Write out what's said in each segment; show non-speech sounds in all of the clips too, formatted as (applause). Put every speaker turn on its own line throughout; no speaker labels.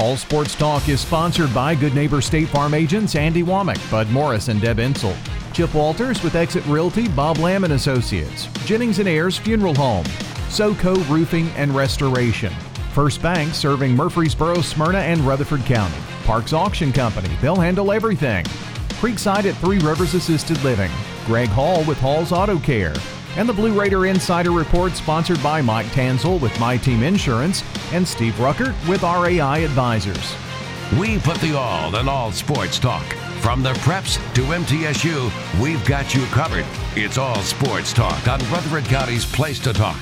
All Sports Talk is sponsored by Good Neighbor State Farm agents Andy Womack, Bud Morris, and Deb Insel. Chip Walters with Exit Realty, Bob Lamb and Associates. Jennings and Ayers Funeral Home. SoCo Roofing and Restoration. First Bank serving Murfreesboro, Smyrna, and Rutherford County. Parks Auction Company. They'll handle everything. Creekside at Three Rivers Assisted Living. Greg Hall with Hall's Auto Care. And the Blue Raider Insider Report sponsored by Mike Tanzel with My Team Insurance and Steve Ruckert with RAI Advisors.
We put the all in all sports talk. From the preps to MTSU, we've got you covered. It's all sports talk on Rutherford County's Place to Talk.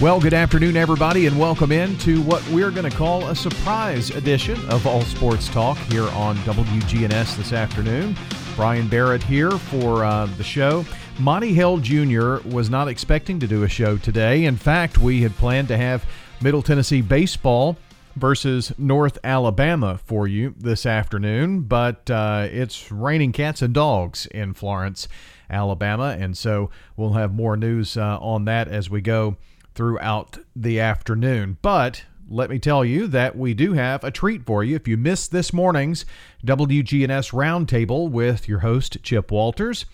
Well, good afternoon, everybody, and welcome in to what we're going to call a surprise edition of All Sports Talk here on WGNS this afternoon. Brian Barrett here for uh, the show. Monty Hill Jr. was not expecting to do a show today. In fact, we had planned to have Middle Tennessee baseball versus North Alabama for you this afternoon, but uh, it's raining cats and dogs in Florence, Alabama, and so we'll have more news uh, on that as we go throughout the afternoon. But let me tell you that we do have a treat for you. If you missed this morning's WGNS Roundtable with your host, Chip Walters,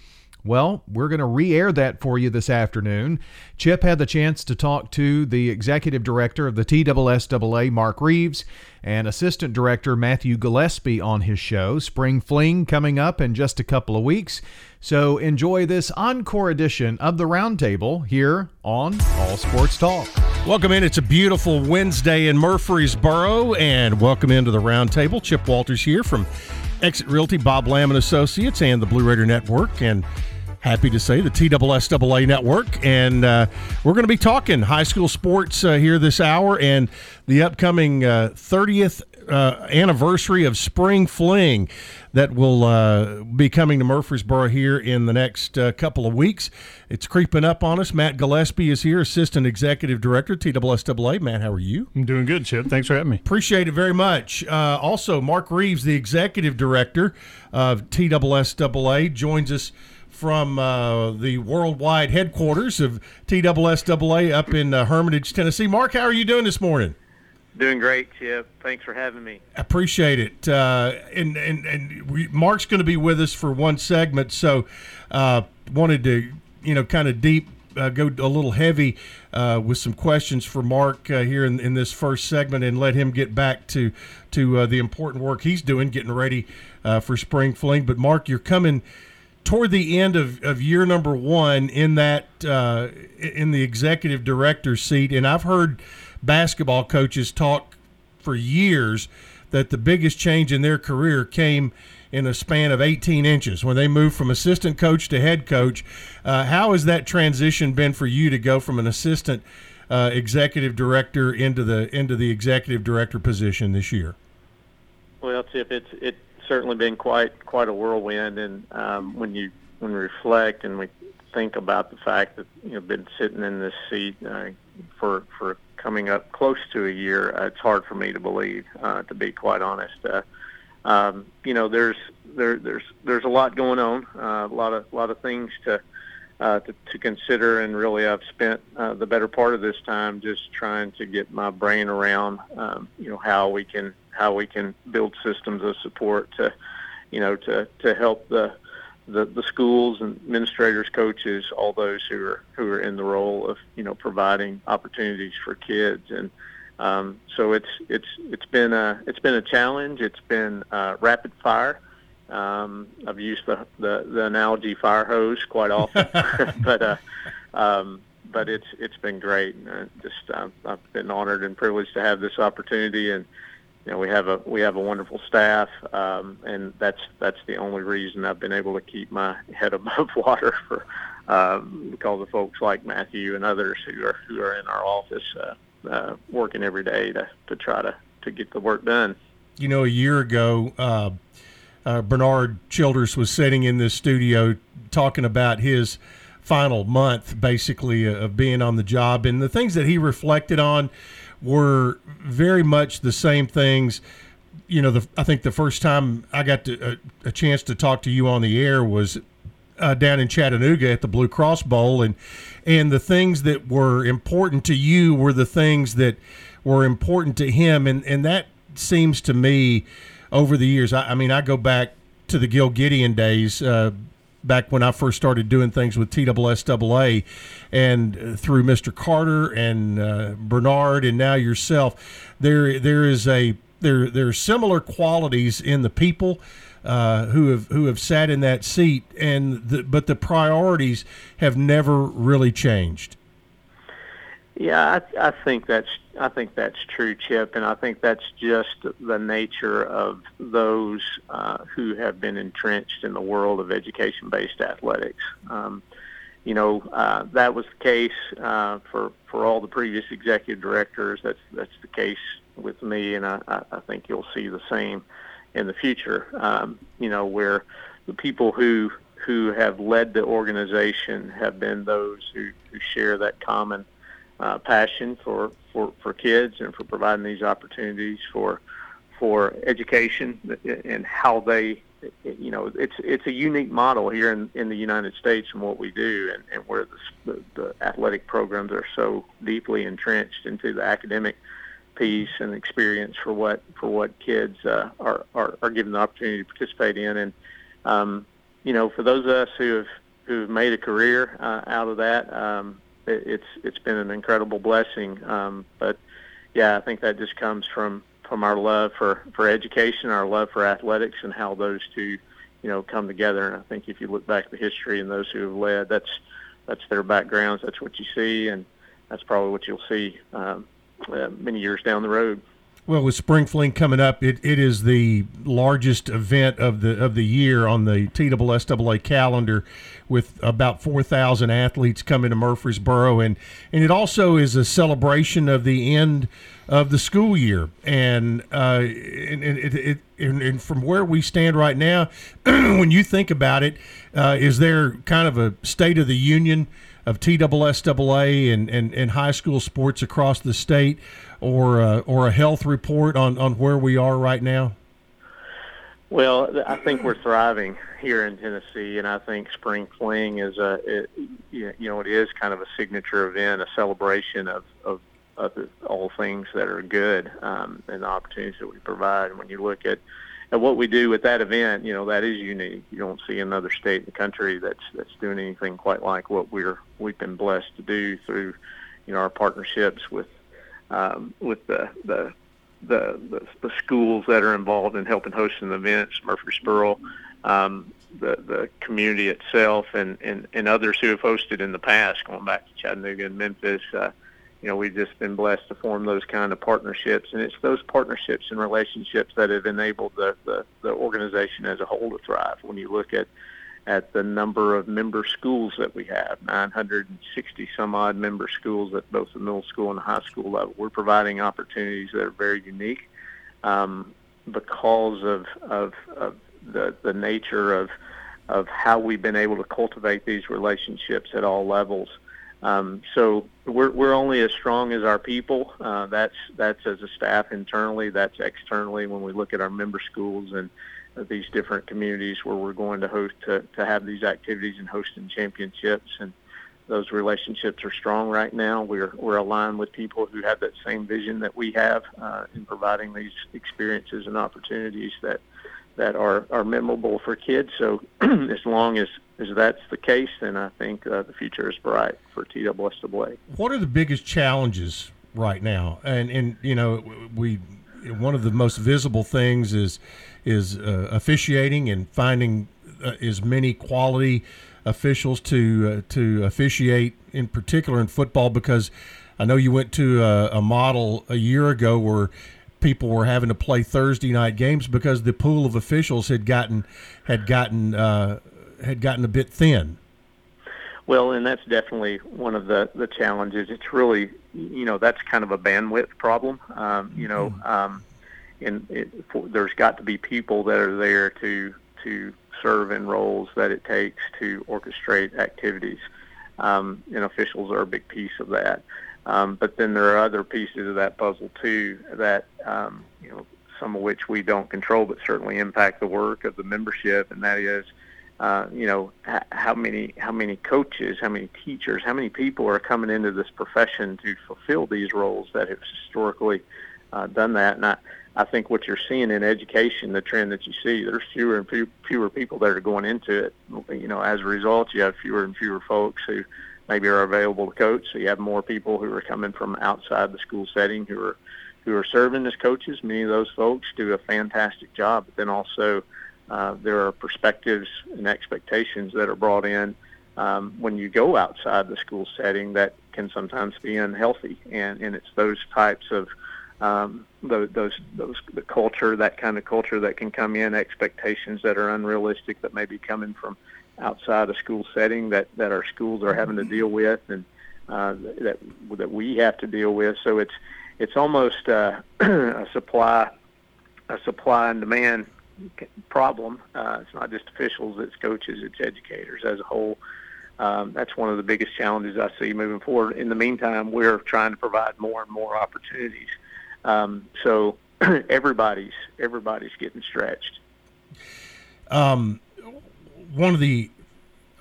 well, we're going to re air that for you this afternoon. Chip had the chance to talk to the executive director of the TSSAA, Mark Reeves, and assistant director Matthew Gillespie on his show. Spring Fling coming up in just a couple of weeks. So enjoy this encore edition of the Roundtable here on All Sports Talk.
Welcome in. It's a beautiful Wednesday in Murfreesboro, and welcome into the Roundtable. Chip Walters here from Exit Realty, Bob Lamb and Associates, and the Blue Raider Network, and happy to say the TSSAA Network. And uh, we're going to be talking high school sports uh, here this hour and the upcoming uh, 30th uh, anniversary of Spring Fling that will uh, be coming to Murfreesboro here in the next uh, couple of weeks. It's creeping up on us. Matt Gillespie is here, Assistant Executive Director, TSSAA. Matt, how are you?
I'm doing good, Chip. Thanks for having me.
Appreciate it very much. Uh, also, Mark Reeves, the Executive Director of TSSAA, joins us from uh, the worldwide headquarters of TSSAA up in uh, Hermitage, Tennessee. Mark, how are you doing this morning?
Doing great, Chip. Thanks for having me.
Appreciate it. Uh, and and and we, Mark's going to be with us for one segment, so uh, wanted to you know kind of deep uh, go a little heavy uh, with some questions for Mark uh, here in, in this first segment, and let him get back to to uh, the important work he's doing, getting ready for spring fling. But Mark, you're coming toward the end of, of year number one in that in the executive director seat, and I've heard basketball coaches talk for years that the biggest change in their career came in a span of 18 inches when they moved from assistant coach to head coach. Uh, how has that transition been for you to go from an assistant uh, executive director into the into the executive director position this year?
Well, Chip, it's it's certainly been quite quite a whirlwind, and um, when you when we reflect and we think about the fact that you know been sitting in this seat uh, for for coming up close to a year, uh, it's hard for me to believe, uh, to be quite honest. Uh, um, you know, there's there there's there's a lot going on, uh, a lot of a lot of things to, uh, to to consider, and really I've spent uh, the better part of this time just trying to get my brain around, um, you know, how we can how we can build systems of support to, you know, to to help the the, the schools and administrators, coaches, all those who are who are in the role of you know providing opportunities for kids, and um, so it's it's it's been a it's been a challenge. It's been uh, rapid fire. Um, I've used the, the the analogy fire hose quite often, (laughs) (laughs) but uh, um, but it's it's been great. Uh, just uh, I've been honored and privileged to have this opportunity and you know, we have a we have a wonderful staff, um, and that's that's the only reason I've been able to keep my head (laughs) above water for um, because of folks like Matthew and others who are who are in our office uh, uh, working every day to to try to to get the work done.
You know, a year ago. Uh, uh, Bernard Childress was sitting in this studio talking about his final month, basically, of being on the job, and the things that he reflected on were very much the same things. You know, the, I think the first time I got to, a, a chance to talk to you on the air was uh, down in Chattanooga at the Blue Cross Bowl, and and the things that were important to you were the things that were important to him, and and that seems to me over the years. I, I mean, I go back to the Gil Gideon days. Uh, back when I first started doing things with TSSAA and through Mr. Carter and uh, Bernard and now yourself, there there is a there there are similar qualities in the people uh, who have who have sat in that seat, and the, but the priorities have never really changed.
Yeah, I, I think that's I think that's true, Chip, and I think that's just the nature of those uh, who have been entrenched in the world of education-based athletics. Um, you know, uh, that was the case uh, for for all the previous executive directors. That's that's the case with me, and I, I think you'll see the same in the future. Um, you know, where the people who who have led the organization have been those who, who share that common uh, passion for, for, for kids and for providing these opportunities for for education and how they you know it's it's a unique model here in, in the United States and what we do and, and where the, the, the athletic programs are so deeply entrenched into the academic piece and experience for what for what kids uh, are, are are given the opportunity to participate in. And um, you know, for those of us who have who've made a career uh, out of that, um, it, it's it's been an incredible blessing. Um, but yeah, I think that just comes from from our love for for education, our love for athletics, and how those two you know come together. And I think if you look back at the history and those who have led, that's that's their backgrounds. That's what you see, and that's probably what you'll see um, uh, many years down the road.
Well, with Spring Fling coming up, it, it is the largest event of the of the year on the TSSAA calendar, with about four thousand athletes coming to Murfreesboro, and and it also is a celebration of the end of the school year. And uh, and, and, it, it, and, and from where we stand right now, (clears throat) when you think about it, uh, is there kind of a state of the union? Of TSSAA and, and, and high school sports across the state, or uh, or a health report on, on where we are right now?
Well, I think we're thriving here in Tennessee, and I think Spring Fling is a it, you know it is kind of a signature event, a celebration of of, of all things that are good um, and the opportunities that we provide. And when you look at and what we do with that event, you know, that is unique. You don't see another state in the country that's that's doing anything quite like what we're we've been blessed to do through, you know, our partnerships with um, with the, the the, the the schools that are involved in helping hosting the events, Murfreesboro, um, the the community itself, and, and and others who have hosted in the past, going back to Chattanooga and Memphis. Uh, you know, we've just been blessed to form those kind of partnerships, and it's those partnerships and relationships that have enabled the, the, the organization as a whole to thrive. When you look at at the number of member schools that we have, 960 some odd member schools at both the middle school and the high school level, we're providing opportunities that are very unique um, because of, of, of the, the nature of, of how we've been able to cultivate these relationships at all levels. Um, so we're we're only as strong as our people. Uh, that's that's as a staff internally. That's externally when we look at our member schools and these different communities where we're going to host to, to have these activities and hosting championships and those relationships are strong right now. We're we're aligned with people who have that same vision that we have uh, in providing these experiences and opportunities that that are are memorable for kids. So (clears throat) as long as as that's the case, then I think uh, the future is bright for TSSAA.
What are the biggest challenges right now? And and you know we one of the most visible things is is uh, officiating and finding uh, as many quality officials to uh, to officiate in particular in football because I know you went to a, a model a year ago where people were having to play Thursday night games because the pool of officials had gotten had gotten uh, had gotten a bit thin.
Well, and that's definitely one of the the challenges. It's really, you know, that's kind of a bandwidth problem. Um, you know, mm-hmm. um, and it, for, there's got to be people that are there to to serve in roles that it takes to orchestrate activities, um, and officials are a big piece of that. Um, but then there are other pieces of that puzzle too that um, you know some of which we don't control, but certainly impact the work of the membership, and that is. Uh, you know how many how many coaches, how many teachers, how many people are coming into this profession to fulfill these roles that have historically uh, done that. And I, I think what you're seeing in education, the trend that you see, there's fewer and fewer people that are going into it. You know, as a result, you have fewer and fewer folks who maybe are available to coach. So you have more people who are coming from outside the school setting who are who are serving as coaches. Many of those folks do a fantastic job, but then also uh, there are perspectives and expectations that are brought in um, when you go outside the school setting that can sometimes be unhealthy, and and it's those types of um, those, those, those, the culture, that kind of culture that can come in, expectations that are unrealistic that may be coming from outside a school setting that, that our schools are having to deal with and uh, that that we have to deal with. So it's it's almost uh, (clears throat) a supply a supply and demand problem. Uh, it's not just officials, it's coaches, it's educators as a whole. Um, that's one of the biggest challenges I see moving forward. In the meantime, we're trying to provide more and more opportunities um, so (clears throat) everybody's everybody's getting stretched.
Um, one of the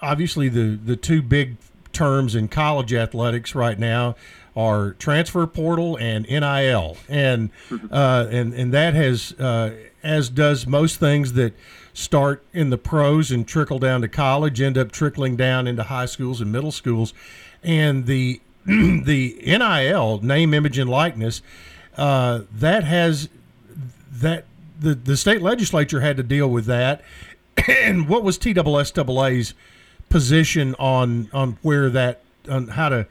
obviously the the two big terms in college athletics right now are transfer portal and NIL, and mm-hmm. uh, and and that has uh, as does most things that start in the pros and trickle down to college, end up trickling down into high schools and middle schools, and the (clears throat) the NIL name, image, and likeness uh, that has that the the state legislature had to deal with that. (coughs) And what was TSSAA's position on on where that on how to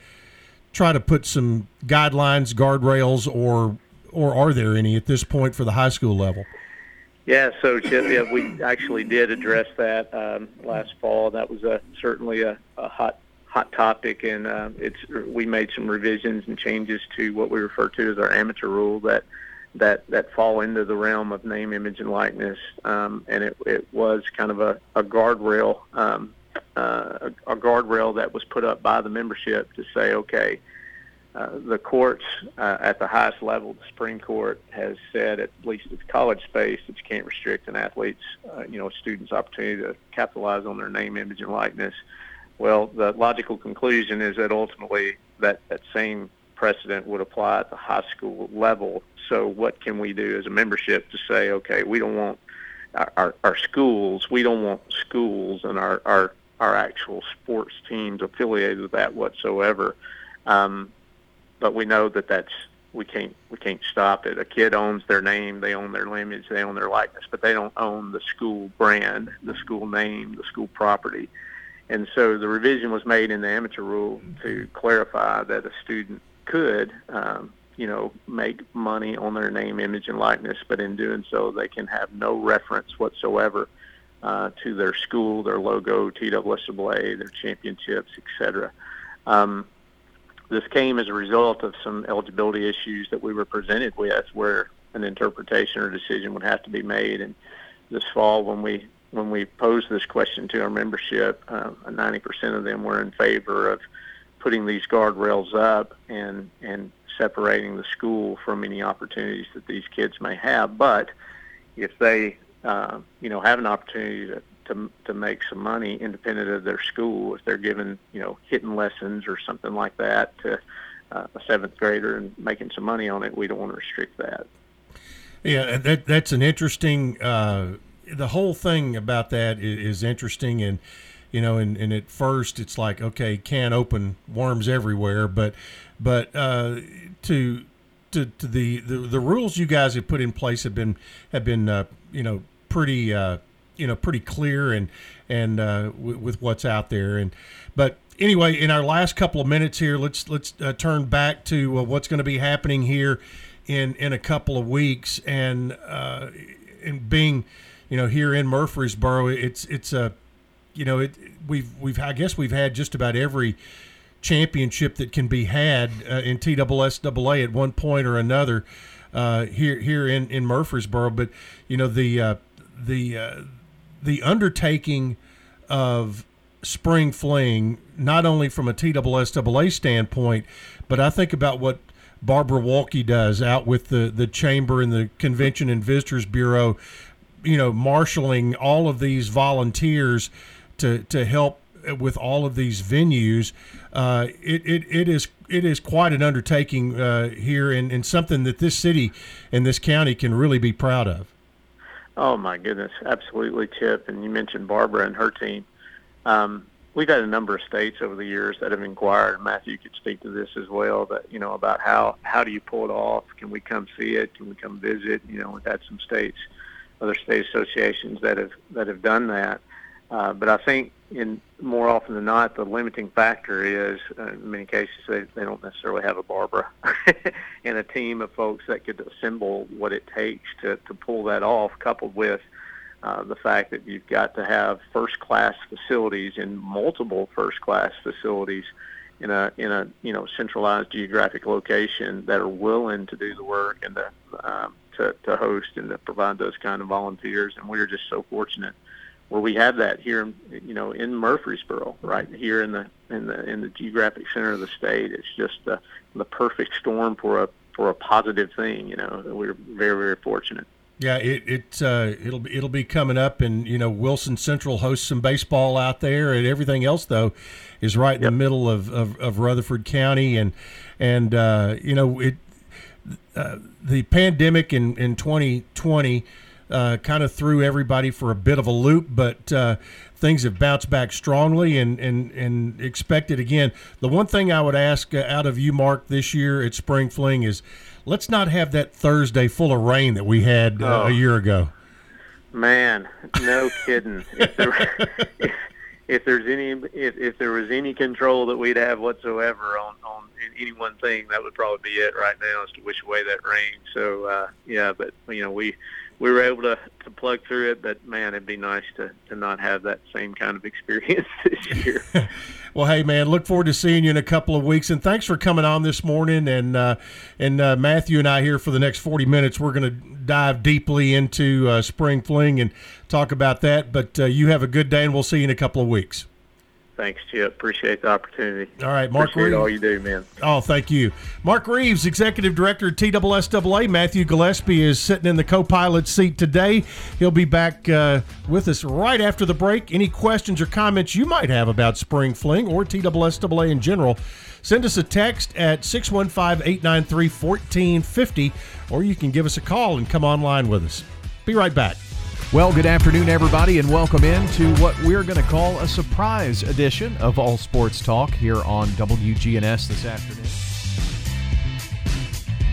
try to put some guidelines, guardrails, or or are there any at this point for the high school level?
Yeah, so yeah, we actually did address that um, last fall. That was a certainly a, a hot hot topic, and uh, it's we made some revisions and changes to what we refer to as our amateur rule that that that fall into the realm of name, image, and likeness, um, and it it was kind of a, a guardrail um, uh, a, a guardrail that was put up by the membership to say, okay. Uh, the courts uh, at the highest level, the Supreme Court has said, at least at the college space, that you can't restrict an athlete's, uh, you know, student's opportunity to capitalize on their name, image, and likeness. Well, the logical conclusion is that ultimately that, that same precedent would apply at the high school level. So what can we do as a membership to say, okay, we don't want our, our, schools, we don't want schools and our, our, our actual sports teams affiliated with that whatsoever. Um, but we know that that's we can't we can't stop it. A kid owns their name, they own their image, they own their likeness, but they don't own the school brand, the school name, the school property. And so the revision was made in the amateur rule to clarify that a student could, um, you know, make money on their name, image, and likeness, but in doing so, they can have no reference whatsoever uh, to their school, their logo, TSSAA, their championships, etc. Um, this came as a result of some eligibility issues that we were presented with, where an interpretation or decision would have to be made. And this fall, when we when we posed this question to our membership, uh, 90% of them were in favor of putting these guardrails up and and separating the school from any opportunities that these kids may have. But if they, uh, you know, have an opportunity to, to to make some money independent of their school, if they're given, you know, hitting lessons or something like that to uh, a seventh grader and making some money on it, we don't want to restrict that.
Yeah, that that's an interesting. Uh the whole thing about that is, is interesting and you know and, and at first it's like okay can't open worms everywhere but but uh, to to, to the, the the rules you guys have put in place have been have been uh, you know pretty uh, you know pretty clear and and uh, w- with what's out there. And but anyway in our last couple of minutes here let's let's uh, turn back to uh, what's going to be happening here in in a couple of weeks. And uh, and being you know, here in Murfreesboro, it's it's a, you know, it we've we've I guess we've had just about every championship that can be had uh, in TSSAA at one point or another. uh, here here in, in Murfreesboro. But you know the uh, the uh, the undertaking of spring fling, not only from a TSSAA standpoint, but I think about what Barbara Walke does out with the the chamber and the Convention and Visitors Bureau. You know, marshaling all of these volunteers to to help with all of these venues. Uh, it, it, it is it is quite an undertaking uh, here and, and something that this city and this county can really be proud of.
Oh my goodness, absolutely, Chip. And you mentioned Barbara and her team. Um, we've had a number of states over the years that have inquired. Matthew could speak to this as well. That you know about how how do you pull it off? Can we come see it? Can we come visit? You know, we've had some states, other state associations that have that have done that. Uh, but I think in more often than not, the limiting factor is uh, in many cases they, they don't necessarily have a Barbara (laughs) and a team of folks that could assemble what it takes to, to pull that off, coupled with uh, the fact that you've got to have first class facilities in multiple first class facilities in a in a you know centralized geographic location that are willing to do the work and the um, to, to host and to provide those kind of volunteers and we're just so fortunate where we have that here, you know, in Murfreesboro, right here in the in the in the geographic center of the state. It's just the the perfect storm for a for a positive thing. You know, we're very very fortunate.
Yeah, it it uh, it'll be it'll be coming up, and you know Wilson Central hosts some baseball out there, and everything else though is right in yep. the middle of, of, of, Rutherford County, and and uh, you know it uh, the pandemic in in 2020 uh, kind of threw everybody for a bit of a loop, but uh, things have bounced back strongly and, and, and expected again. The one thing I would ask uh, out of you, Mark, this year at Spring Fling is let's not have that Thursday full of rain that we had uh, oh. a year ago.
Man, no kidding. If, there, if, if there's any, if, if there was any control that we'd have whatsoever on on any one thing, that would probably be it right now is to wish away that rain. So uh, yeah, but you know we we were able to, to plug through it, but man, it'd be nice to, to not have that same kind of experience (laughs) this year. (laughs)
well, hey, man, look forward to seeing you in a couple of weeks, and thanks for coming on this morning. And uh, and uh, Matthew and I here for the next forty minutes, we're going to dive deeply into uh, spring fling and talk about that. But uh, you have a good day, and we'll see you in a couple of weeks.
Thanks, Chip. Appreciate the opportunity.
All right, Mark
Appreciate Reeves. all you do, man.
Oh, thank you. Mark Reeves, Executive Director of TSSAA. Matthew Gillespie is sitting in the co-pilot seat today. He'll be back uh, with us right after the break. Any questions or comments you might have about Spring Fling or TSSAA in general, send us a text at 615-893-1450, or you can give us a call and come online with us. Be right back.
Well, good afternoon, everybody, and welcome in to what we're going to call a surprise edition of All Sports Talk here on WGNS this afternoon.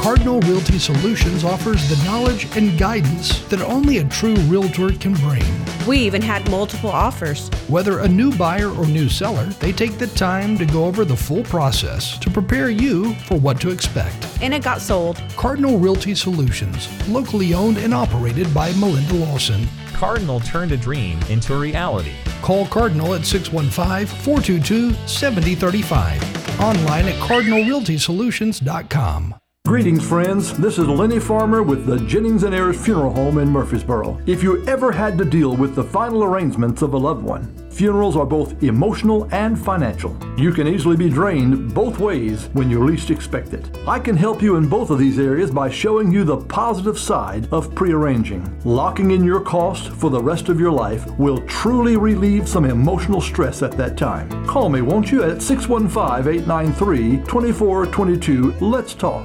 Cardinal Realty Solutions offers the knowledge and guidance that only a true realtor can bring.
We even had multiple offers.
Whether a new buyer or new seller, they take the time to go over the full process to prepare you for what to expect.
And it got sold.
Cardinal Realty Solutions, locally owned and operated by Melinda Lawson.
Cardinal turned a dream into a reality.
Call Cardinal at 615 422 7035. Online at cardinalrealtysolutions.com.
Greetings, friends. This is Lenny Farmer with the Jennings and Ayers Funeral Home in Murfreesboro. If you ever had to deal with the final arrangements of a loved one, funerals are both emotional and financial. You can easily be drained both ways when you least expect it. I can help you in both of these areas by showing you the positive side of prearranging. Locking in your cost for the rest of your life will truly relieve some emotional stress at that time. Call me, won't you, at 615 893 2422. Let's talk.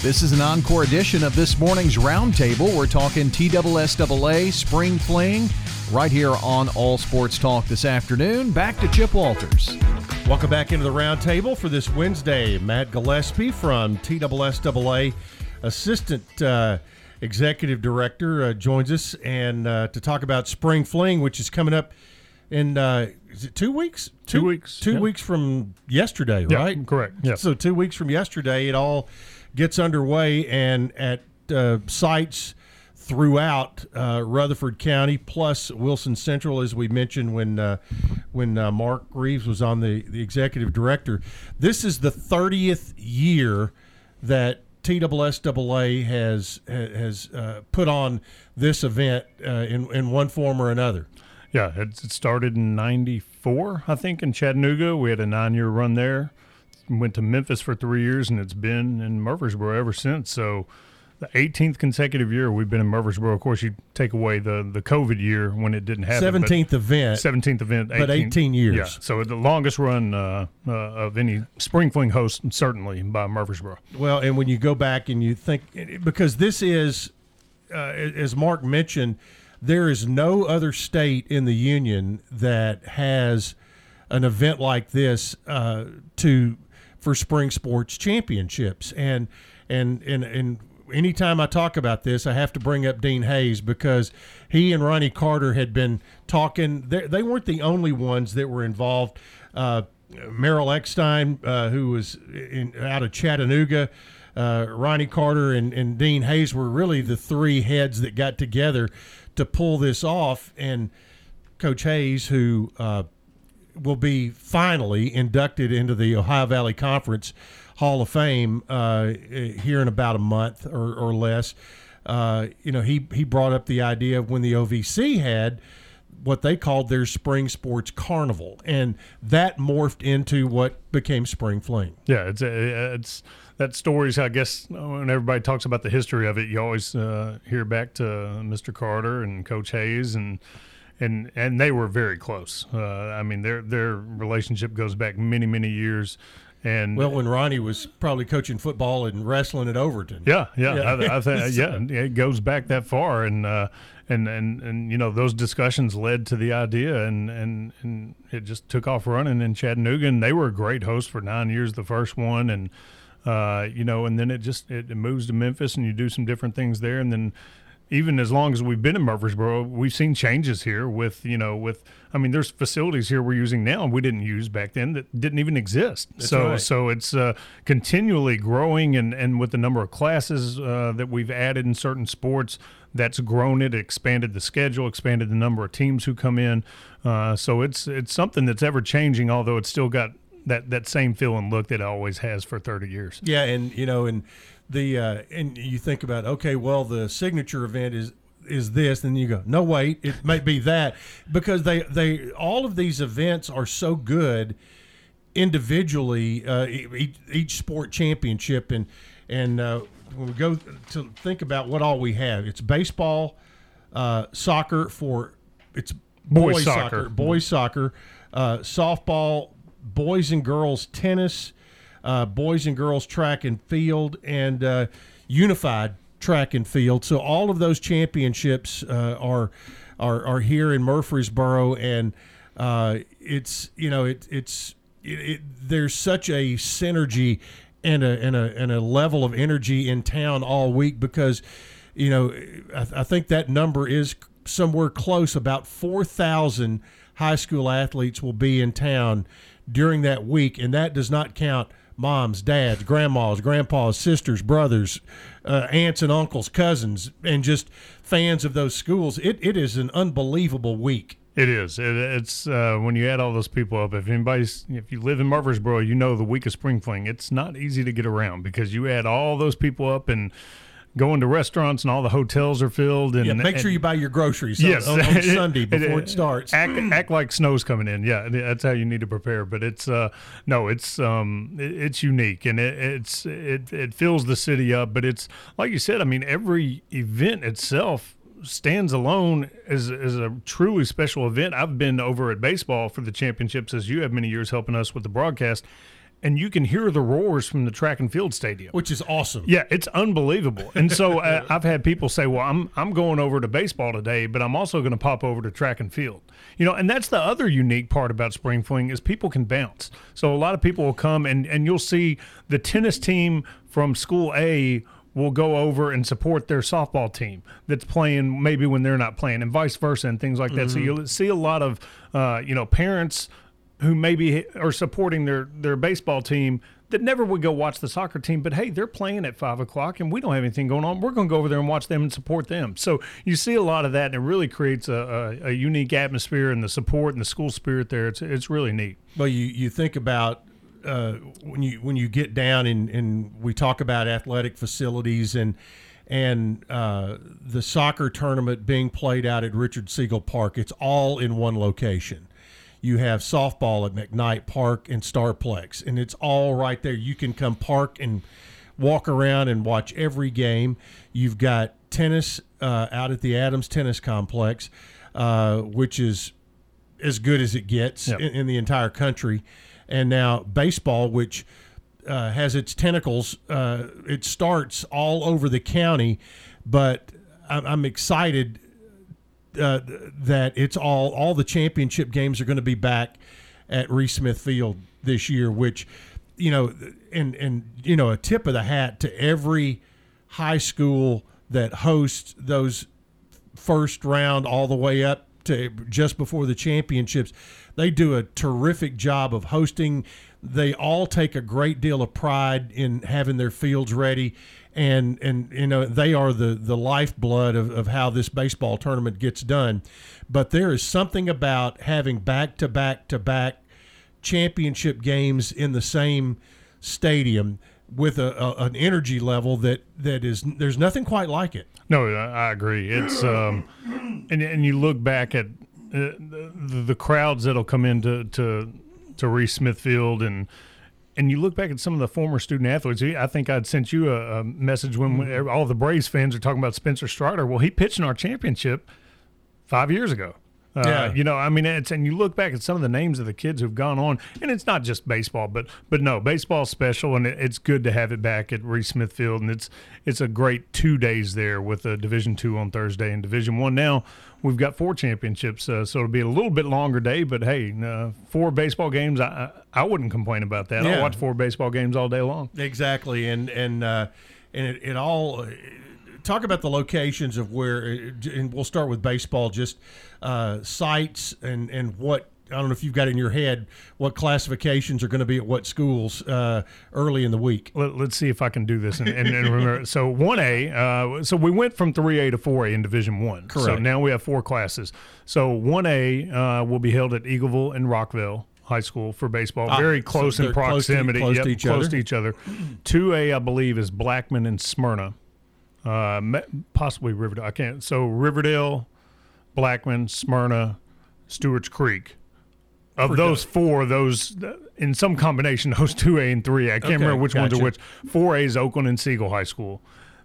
This is an encore edition of this morning's roundtable. We're talking TSSAA Spring Fling right here on All Sports Talk this afternoon. Back to Chip Walters.
Welcome back into the roundtable for this Wednesday. Matt Gillespie from TSSAA, Assistant uh, Executive Director, uh, joins us and uh, to talk about Spring Fling, which is coming up in uh, is it two weeks?
Two, two weeks.
Two weeks from yesterday,
yeah,
right?
Correct. Yeah.
So two weeks from yesterday, it all gets underway, and at uh, sites throughout uh, Rutherford County, plus Wilson Central, as we mentioned when uh, when uh, Mark Reeves was on the the executive director. This is the thirtieth year that TSSAA has has uh, put on this event uh, in in one form or another.
Yeah, it, it started in '94, I think, in Chattanooga. We had a nine-year run there went to Memphis for three years, and it's been in Murfreesboro ever since. So, the 18th consecutive year we've been in Murfreesboro. Of course, you take away the the COVID year when it didn't happen.
17th event.
17th event.
18, but 18 years.
Yeah. So the longest run uh, uh, of any spring fling host, certainly by Murfreesboro.
Well, and when you go back and you think, because this is, uh, as Mark mentioned, there is no other state in the union that has an event like this uh, to for spring sports championships. And and and and anytime I talk about this, I have to bring up Dean Hayes because he and Ronnie Carter had been talking. They, they weren't the only ones that were involved. Uh, Merrill Eckstein, uh, who was in, out of Chattanooga, uh, Ronnie Carter and, and Dean Hayes were really the three heads that got together to pull this off. And Coach Hayes, who uh, will be finally inducted into the Ohio Valley Conference Hall of Fame uh, here in about a month or, or less. Uh, you know, he he brought up the idea of when the OVC had what they called their spring sports carnival, and that morphed into what became spring fling.
Yeah, it's it's that story's I guess when everybody talks about the history of it, you always uh, hear back to Mr. Carter and Coach Hayes and and and they were very close. Uh, I mean, their their relationship goes back many many years. And
well, when Ronnie was probably coaching football and wrestling at Overton.
Yeah, yeah, yeah. I, I (laughs) think yeah, it goes back that far, and uh, and and and you know those discussions led to the idea, and and and it just took off running in Chattanooga, and they were a great host for nine years, the first one, and uh, you know, and then it just it, it moves to Memphis, and you do some different things there, and then even as long as we've been in Murfreesboro, we've seen changes here with, you know, with, I mean, there's facilities here we're using now and we didn't use back then that didn't even exist.
That's
so,
right.
so it's uh, continually growing and, and with the number of classes uh, that we've added in certain sports, that's grown it, expanded the schedule, expanded the number of teams who come in. Uh, so it's, it's something that's ever changing, although it's still got that, that same feel and look that it always has for 30 years.
Yeah. And, you know, and, the uh, and you think about okay, well, the signature event is is this, and you go, no, wait, it may be that because they they all of these events are so good individually, uh, each, each sport championship, and and uh, when we go to think about what all we have, it's baseball, uh, soccer for it's
Boys
boys,
soccer.
soccer, boys soccer, uh, softball, boys and girls tennis, uh, boys and girls track and field, and uh, unified track and field. So all of those championships uh, are, are are here in Murfreesboro, and uh, it's you know it, it's it, it, there's such a synergy and a and a and a level of energy in town all week because you know I, I think that number is somewhere close about 4,000 high school athletes will be in town during that week and that does not count moms dads grandmas grandpas sisters brothers uh, aunts and uncles cousins and just fans of those schools it, it is an unbelievable week
It is. It, it's uh, when you add all those people up. If anybody's, if you live in Murfreesboro, you know the week of spring fling. It's not easy to get around because you add all those people up and going to restaurants and all the hotels are filled. And
yeah, make sure
and-
you buy your groceries
Yes,
on, on (laughs) Sunday before it (clears throat) starts.
Act, act like snow's coming in. Yeah, that's how you need to prepare. But it's uh, no, it's um, it- it's unique and it, it's it it fills the city up. But it's like you said. I mean, every event itself stands alone as as a truly special event. I've been over at baseball for the championships as you have many years helping us with the broadcast. And you can hear the roars from the track and field stadium,
which is awesome.
Yeah, it's unbelievable. And so (laughs) uh, I've had people say, "Well, I'm I'm going over to baseball today, but I'm also going to pop over to track and field." You know, and that's the other unique part about spring fling is people can bounce. So a lot of people will come and and you'll see the tennis team from school A will go over and support their softball team that's playing maybe when they're not playing and vice versa and things like that. So
Mhm.
you'll see a lot of uh, you know parents who maybe are supporting their their baseball team that never would go watch the soccer team, but hey, they're playing at five o'clock and we don't have anything going on. We're going to go over there and watch them and support them. So you see a lot of that, and it really creates a, a, a unique atmosphere and the support and the school spirit there. It's it's really neat.
Well, you, you think about uh, when you when you get down and, and we talk about athletic facilities and and uh, the soccer tournament being played out at Richard Siegel Park, it's all in one location. You have softball at McKnight Park and Starplex, and it's all right there. You can come park and walk around and watch every game. You've got tennis uh, out at the Adams Tennis Complex, uh, which is as good as it gets
Yep.
in, in the entire country. And now baseball, which uh, has its tentacles, uh, it starts all over the county. But I'm, I'm excited uh, that it's all all the championship games are going to be back at Reese Smith Field this year, which you know, and and you know, a tip of the hat to every high school that hosts those first round all the way up to just before the championships. They do a terrific job of hosting. They all take a great deal of pride in having their fields ready. And, and you know they are the, the lifeblood of, of how this baseball tournament gets done, but there is something about having back to back to back championship games in the same stadium with a, a, an energy level that, that is there's nothing quite like it.
No, I agree. It's um, and and you look back at uh, the, the crowds that'll come into to to Reese Smith Field and and you look back at some of the former student athletes. I think I'd sent you a, a message when
Mm-hmm.
all the Braves fans are talking about Spencer Strider. Well, he pitched in our championship five years ago. Uh,
Yeah.
you know, I mean, it's and you look back at some of the names of the kids who've gone on, and it's not just baseball, but but no, baseball's special, and it, it's good to have it back at Reese Smith Field, and it's it's a great two days there with uh, Division two on Thursday and Division one. Now we've got four championships, uh, so it'll be a little bit longer day, but hey, uh, four baseball games, I I, I wouldn't complain about that.
Yeah.
I'll watch four baseball games all day long.
Exactly, and and uh, and it, it all talk about the locations of where, uh, and we'll start with baseball. Just uh, sites and and what I don't know if you've got in your head what classifications are going to be at what schools uh, early in the week.
Let, us see if I can do this and, and, and remember. So one A, uh, so we went from three A to four A in Division One.
Correct.
So now we have four classes. So one A uh, will be held at Eagleville and Rockville High School for baseball.
Ah,
Very
so
close in
they're close to-
proximity.
close
Yep,
to each
close
other.
to each other. Two A, I believe, is Blackman and Smyrna. Uh, possibly Riverdale. I can't. So Riverdale, Blackman, Smyrna, Stewart's Creek. Of
For
those four, those in some combination, (laughs) those two A and three A. I can't remember which ones are which. Four A is Oakland and Siegel High School.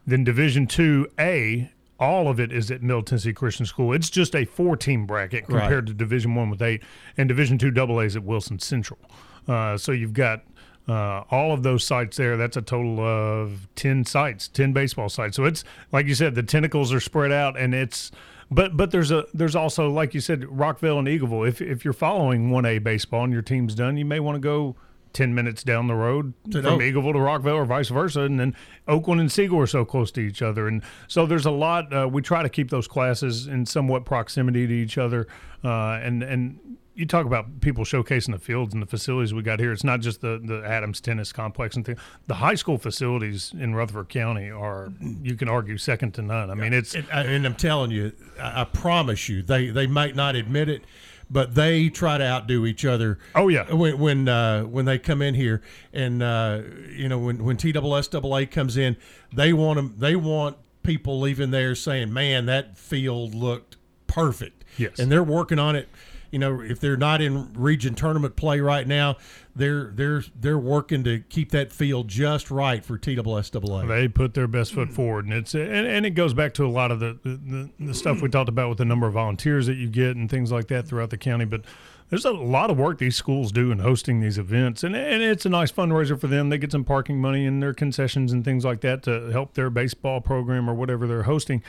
Then Division Two A, all of it is at Middle Tennessee Christian School. It's just a four-team bracket
Right.
compared to Division One with eight, and Division Two double A's at Wilson Central. Uh, so you've got uh, all of those sites there. That's a total of ten sites, ten baseball sites. So it's like you said, the tentacles are spread out, and it's. But but there's a there's also like you said Rockville and Eagleville. If if you're following one A baseball and your team's done, you may want to go. 10 minutes down the road
To
from. Eagleville to Rockville or vice versa. And then Oakland and Siegel are so close to each other. And so there's a lot. Uh, we try to keep those classes in somewhat proximity to each other. Uh, and, and you talk about people showcasing the fields and the facilities we got here. It's not just the, the Adams Tennis Complex and things. The high school facilities in Rutherford County are, you can argue, second to none. I mean, it's.
and, I- and I'm telling you, I, I promise you, they they might not admit it, but they try to outdo each other.
Oh yeah,
when when uh, when they come in here, and uh, you know when when TSSAA comes in, they want them. They want people leaving there saying, "Man, that field looked perfect."
Yes.
and they're working on it. You know, if they're not in region tournament play right now, they're they're they're working to keep that field just right for TSSAA.
They put their best foot hmm. forward, and it's and, and it goes back to a lot of the, the the stuff we hmm. talked about with the number of volunteers that you get and things like that throughout the county. But there's a lot of work these schools do in hosting these events, and and it's a nice fundraiser for them. They get some parking money and their concessions and things like that to help their baseball program or whatever they're hosting.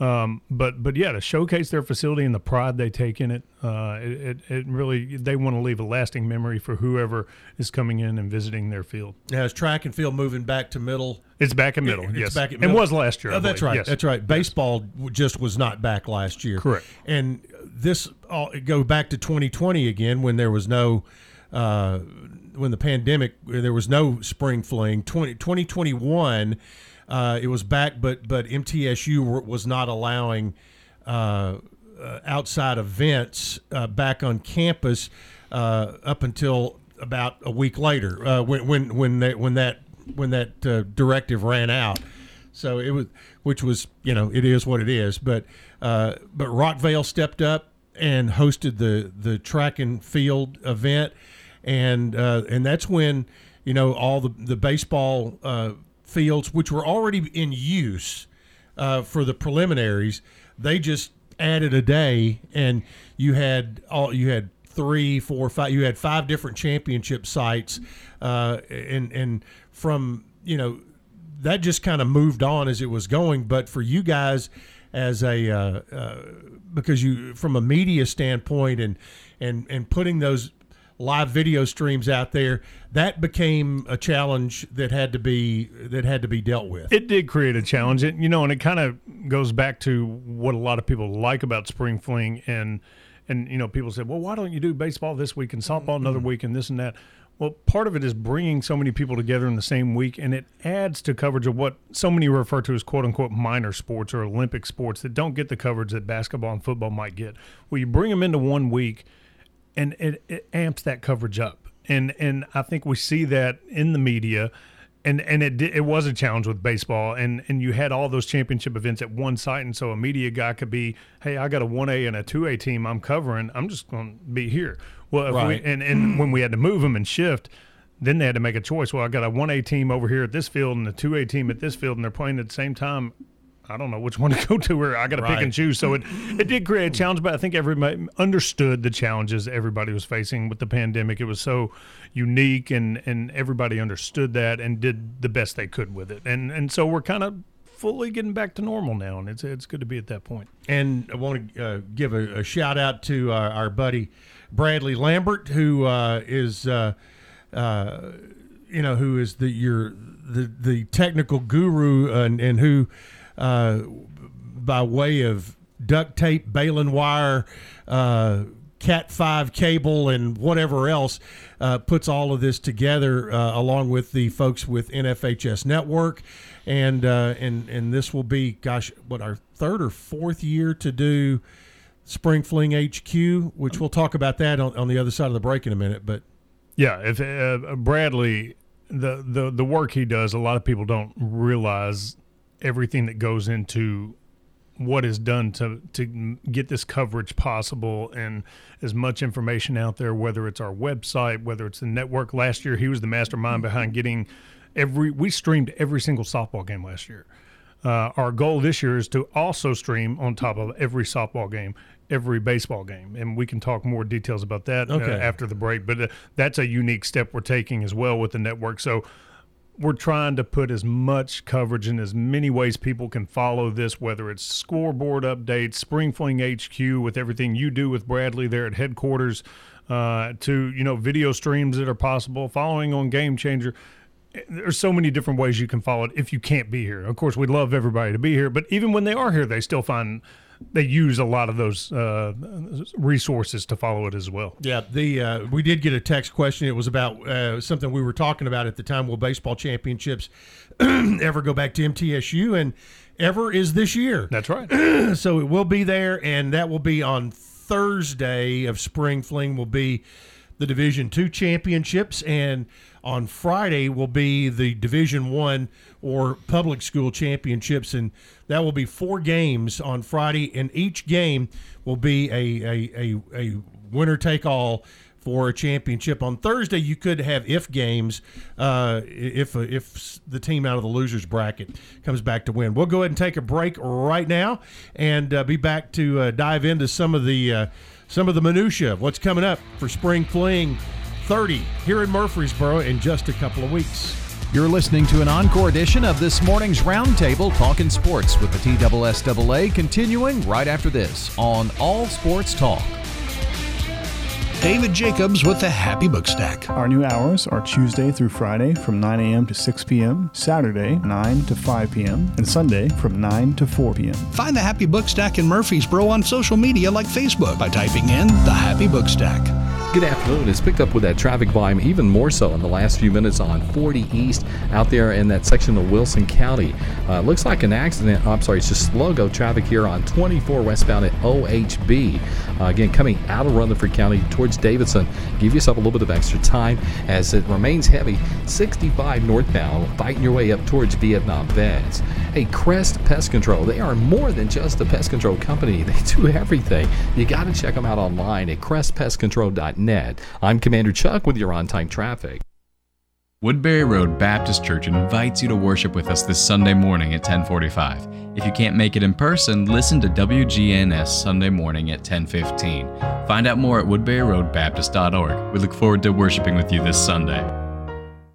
Um, but but yeah, to showcase their facility and the pride they take in it, uh, it, it, it really they want to leave a lasting memory for whoever is coming in and visiting their field.
Now is track and field moving back to middle?
It's back at middle,
It's
yes.
back at middle.
was last year,
Oh, that's right.
yes.
That's right. Baseball w just was not back last year.
Correct.
And this all go back to 2020 again when there was no. Uh, when the pandemic, there was no spring fling. 20, 2021, uh, it was back, but but MTSU were, was not allowing uh, uh, outside events uh, back on campus uh, up until about a week later when when when that when that when that directive ran out. So it was, which was you know it is what it is. But uh, but Rockvale stepped up and hosted the the track and field event, and uh, and that's when you know all the the baseball uh, fields which were already in use uh, for the preliminaries. They just added a day, and you had all you had three, four, five. You had five different championship sites, uh, and and from you know that just kind of moved on as it was going. But for you guys, as a uh, uh, because you from a media standpoint and and and putting those live video streams out there, that became a challenge that had to be that had to be dealt with.
It did create a challenge, and you know, and it kind of goes back to what a lot of people like about spring fling, and and you know, people said, well, why don't you do baseball this week and softball another mm-hmm. week and this and that. Well, part of it is bringing so many people together in the same week, and it adds to coverage of what so many refer to as "quote unquote" minor sports or Olympic sports that don't get the coverage that basketball and football might get. Well, you bring them into one week, and it, it amps that coverage up. And and I think we see that in the media, and and it it was a challenge with baseball, and and you had all those championship events at one site, and so a media guy could be, hey, I got a one A and a two A team I'm covering, I'm just going to be here. Well, if
Right.
we, and and (clears throat) when we had to move them and shift. Then they had to make a choice. Well, I got a one A team over here at this field and a two A team at this field, and they're playing at the same time. I don't know which one to go to, or I got to pick and choose. So it it did create a challenge, but I think everybody understood the challenges everybody was facing with the pandemic. It was so unique, and and everybody understood that and did the best they could with it. And and so we're kind of fully getting back to normal now, and it's it's good to be at that point.
And I want to uh, give a, a shout out to our, our buddy Bradley Lambert, who uh, is, uh, uh, you know, who is the your the the technical guru and and who, uh, by way of duct tape, baling wire. Uh, Cat five cable and whatever else uh, puts all of this together, uh, along with the folks with NFHS Network, and uh, and and this will be, gosh, what our third or fourth year to do Spring Fling HQ, which we'll talk about that on, on the other side of the break in a minute. But
Yeah, if Bradley, the, the the work he does, a lot of people don't realize everything that goes into what is done to to get this coverage possible and as much information out there whether it's our website whether it's the network last year he was the mastermind behind getting every we streamed every single softball game last year uh, our goal this year is to also stream on top of every softball game, every baseball game, and we can talk more details about that uh, after the break. But uh, that's a unique step we're taking as well with the network. So we're trying to put as much coverage in as many ways people can follow this, whether it's scoreboard updates, Spring Fling HQ with everything you do with Bradley there at headquarters, uh, to you know video streams that are possible, following on Game Changer. There's so many different ways you can follow it if you can't be here. Of course, we'd love everybody to be here, but even when they are here, they still find they use a lot of those uh, resources to follow it as well.
Yeah, the uh, we did get a text question. It was about uh, something we were talking about at the time. Will baseball championships (clears throat) ever go back to MTSU? And ever is this year.
That's right. (clears throat)
so it will be there, and that will be on Thursday of spring fling. Will be the Division Two championships, and on Friday will be the Division One or public school championships, and that will be four games on Friday, and each game will be a a, a, a winner take all for a championship. On Thursday, you could have if games uh, if if the team out of the losers bracket comes back to win. We'll go ahead and take a break right now and uh, be back to uh, dive into some of the uh, some of the minutia of what's coming up for spring fling 30 here in Murfreesboro in just a couple of weeks.
You're listening to an encore edition of this morning's Roundtable Talking Sports with the TSSAA continuing right after this on All Sports Talk.
David Jacobs with the Happy Book Stack.
Our new hours are Tuesday through Friday from 9 a.m. to 6 p.m., Saturday 9 to 5 p.m., and Sunday from 9 to 4 p.m.
Find the Happy Book Stack in Murfreesboro on social media like Facebook by typing in the Happy Book Stack.
Good afternoon. It's picked up with that traffic volume even more so in the last few minutes on 40 East out there in that section of Wilson County. Uh, looks like an accident. I'm sorry, it's just slow go traffic here on 24 westbound at OHB. Uh, again, coming out of Rutherford County towards Davidson. Give yourself a little bit of extra time as it remains heavy. 65 northbound, fighting your way up towards Vietnam Vets. Hey, Crest Pest Control. They are more than just a pest control company. (laughs) They do everything. You got to check them out online at crestpestcontrol.net. I'm Commander Chuck with your on-time traffic.
Woodbury Road Baptist Church invites you to worship with us this Sunday morning at 1045. If you can't make it in person, listen to WGNS Sunday morning at 1015. Find out more at woodburyroadbaptist.org. We look forward to worshiping with you this Sunday.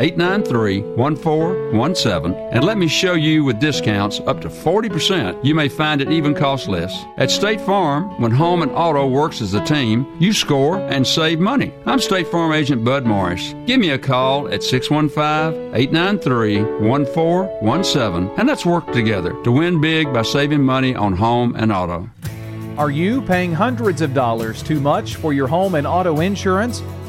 893 1417 and let me show you with discounts up to 40%. You may find it even costs less. At State Farm, when home and auto works as a team, you score and save money. I'm State Farm Agent Bud Morris. Give me a call at 615 893 1417 and let's work together to win big by saving money on home and auto.
Are you paying hundreds of dollars too much for your home and auto insurance?